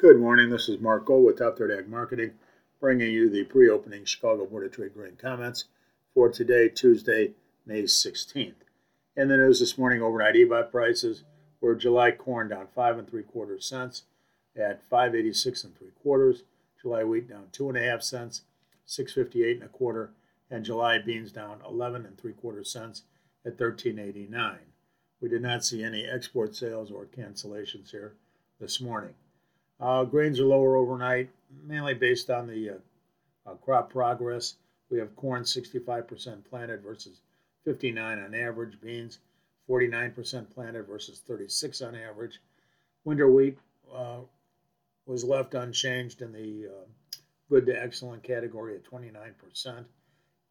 Good morning. This is Mark Gold with Top Third Ag Marketing, bringing you the pre-opening Chicago Board of Trade grain comments for today, Tuesday, May 16th. In the news this morning, overnight CBOT prices were July corn down five and three quarters cents at 586 and three quarters. July wheat down two and a half cents, 658 and a quarter, and July beans down 11 and three quarters cents at 1389. We did not see any export sales or cancellations here this morning. Uh, grains are lower overnight, mainly based on the uh, uh, crop progress. We have corn 65% planted versus 59 on average, beans 49% planted versus 36 on average. Winter wheat uh, was left unchanged in the uh, good to excellent category at 29%.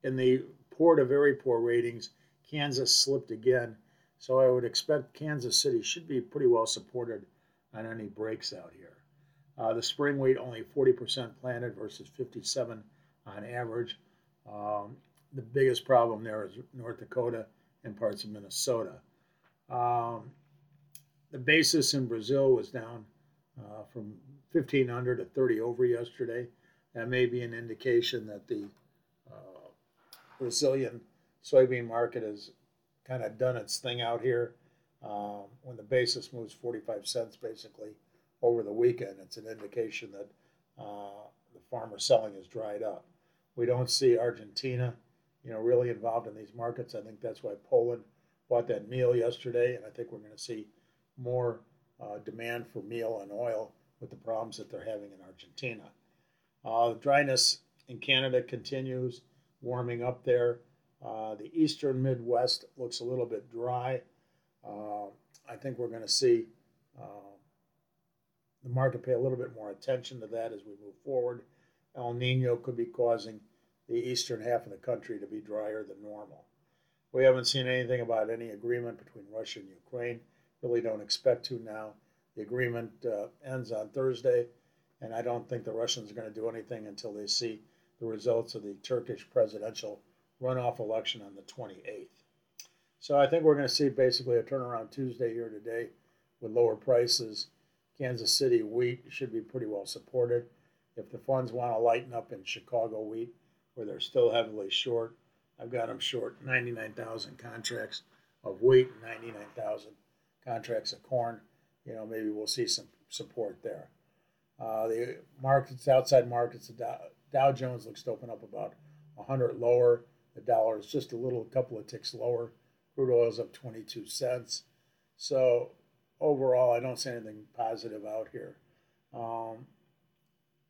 In the poor to very poor ratings, Kansas slipped again, so I would expect Kansas City should be pretty well supported on any breaks out here. Uh, the spring wheat only 40% planted versus 57 on average. Um, the biggest problem there is North Dakota and parts of Minnesota. Um, the basis in Brazil was down uh, from 1500 to 30 over yesterday. That may be an indication that the uh, Brazilian soybean market has kind of done its thing out here. Um, when the basis moves 45 cents basically over the weekend, it's an indication that uh, the farmer selling is dried up. We don't see Argentina, you know, really involved in these markets. I think that's why Poland bought that meal yesterday, and I think we're going to see more uh, demand for meal and oil with the problems that they're having in Argentina. Uh, dryness in Canada continues, warming up there. Uh, the eastern Midwest looks a little bit dry. Uh, I think we're going to see uh, the market pay a little bit more attention to that as we move forward. El Nino could be causing the eastern half of the country to be drier than normal. We haven't seen anything about any agreement between Russia and Ukraine. Really don't expect to now. The agreement uh, ends on Thursday, and I don't think the Russians are going to do anything until they see the results of the Turkish presidential runoff election on the 28th. So I think we're going to see basically a turnaround Tuesday here today with lower prices. Kansas City wheat should be pretty well supported. If the funds want to lighten up in Chicago wheat, where they're still heavily short, I've got them short 99,000 contracts of wheat, 99,000 contracts of corn. You know, maybe we'll see some support there. Uh, the markets, outside markets, the Dow, Jones looks to open up about 100 lower. The dollar is just a little, a couple of ticks lower. Crude oil is up 22 cents. So overall, I don't see anything positive out here. Um,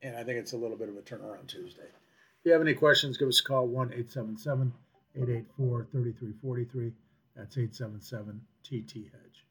and I think it's a little bit of a turnaround Tuesday. If you have any questions, give us a call 1 877 884 3343. That's 877 TT Hedge.